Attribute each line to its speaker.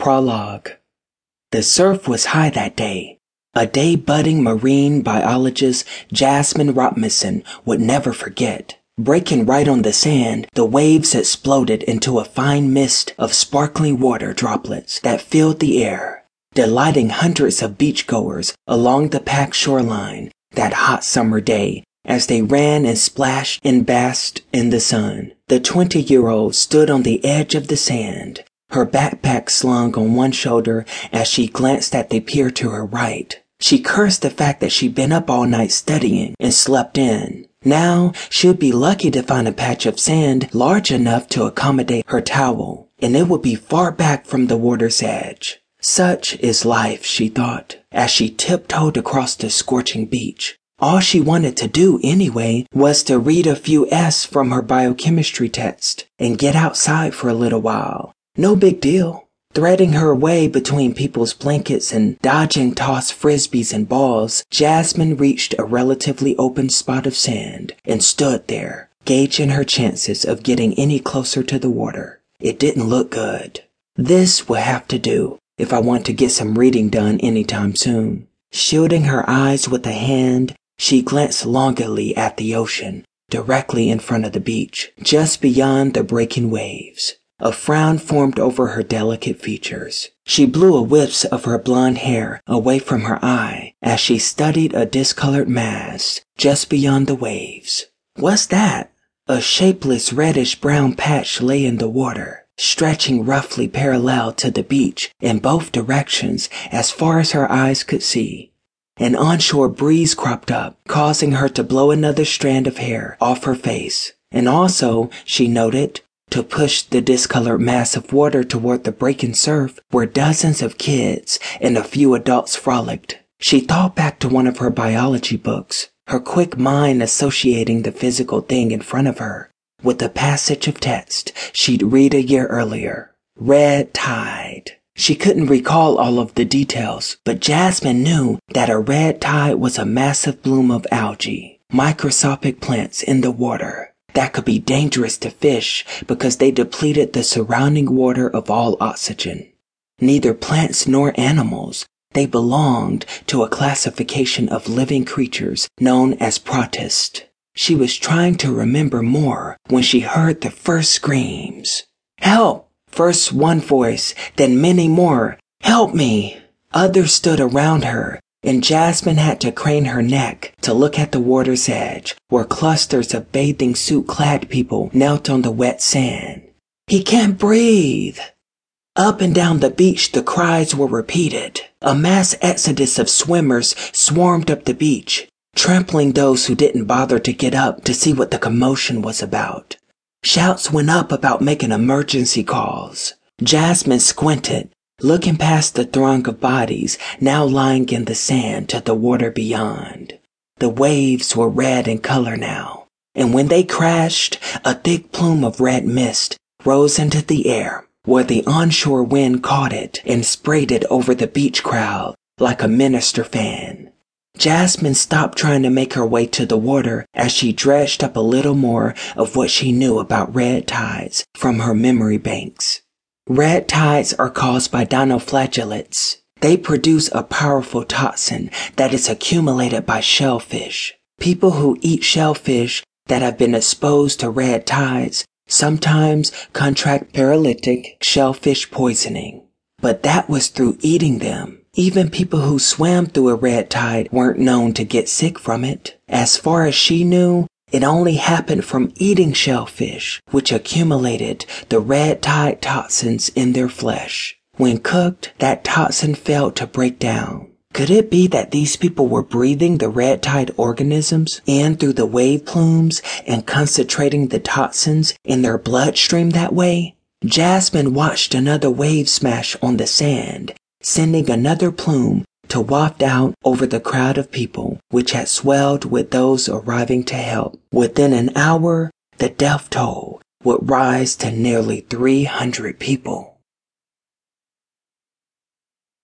Speaker 1: Prologue The surf was high that day. A day budding marine biologist Jasmine Robinson would never forget. Breaking right on the sand, the waves exploded into a fine mist of sparkling water droplets that filled the air, delighting hundreds of beachgoers along the packed shoreline that hot summer day as they ran and splashed and basked in the sun. The 20 year old stood on the edge of the sand, her backpack slung on one shoulder as she glanced at the pier to her right. She cursed the fact that she'd been up all night studying and slept in. Now she'd be lucky to find a patch of sand large enough to accommodate her towel, and it would be far back from the water's edge. Such is life, she thought, as she tiptoed across the scorching beach. All she wanted to do anyway was to read a few S's from her biochemistry test and get outside for a little while. No big deal. Threading her way between people's blankets and dodging tossed frisbees and balls, Jasmine reached a relatively open spot of sand and stood there, gauging her chances of getting any closer to the water. It didn't look good. This will have to do if I want to get some reading done anytime soon. Shielding her eyes with a hand, she glanced longingly at the ocean, directly in front of the beach, just beyond the breaking waves. A frown formed over her delicate features. She blew a wisp of her blonde hair away from her eye as she studied a discolored mass just beyond the waves. What's that? A shapeless reddish brown patch lay in the water, stretching roughly parallel to the beach in both directions as far as her eyes could see. An onshore breeze cropped up, causing her to blow another strand of hair off her face, and also, she noted, to push the discolored mass of water toward the breaking surf where dozens of kids and a few adults frolicked. She thought back to one of her biology books, her quick mind associating the physical thing in front of her with the passage of text she'd read a year earlier. Red tide. She couldn't recall all of the details, but Jasmine knew that a red tide was a massive bloom of algae, microscopic plants in the water that could be dangerous to fish because they depleted the surrounding water of all oxygen. Neither plants nor animals, they belonged to a classification of living creatures known as protists. She was trying to remember more when she heard the first screams. Help! First one voice, then many more. Help me! Others stood around her, and Jasmine had to crane her neck to look at the water's edge, where clusters of bathing suit clad people knelt on the wet sand. He can't breathe! Up and down the beach, the cries were repeated. A mass exodus of swimmers swarmed up the beach, trampling those who didn't bother to get up to see what the commotion was about. Shouts went up about making emergency calls. Jasmine squinted, looking past the throng of bodies now lying in the sand to the water beyond. The waves were red in color now, and when they crashed, a thick plume of red mist rose into the air where the onshore wind caught it and sprayed it over the beach crowd like a minister fan. Jasmine stopped trying to make her way to the water as she dredged up a little more of what she knew about red tides from her memory banks. Red tides are caused by dinoflagellates. They produce a powerful toxin that is accumulated by shellfish. People who eat shellfish that have been exposed to red tides sometimes contract paralytic shellfish poisoning. But that was through eating them. Even people who swam through a red tide weren't known to get sick from it. As far as she knew, it only happened from eating shellfish, which accumulated the red tide toxins in their flesh. When cooked, that toxin failed to break down. Could it be that these people were breathing the red tide organisms in through the wave plumes and concentrating the toxins in their bloodstream that way? Jasmine watched another wave smash on the sand sending another plume to waft out over the crowd of people which had swelled with those arriving to help. Within an hour, the death toll would rise to nearly 300 people.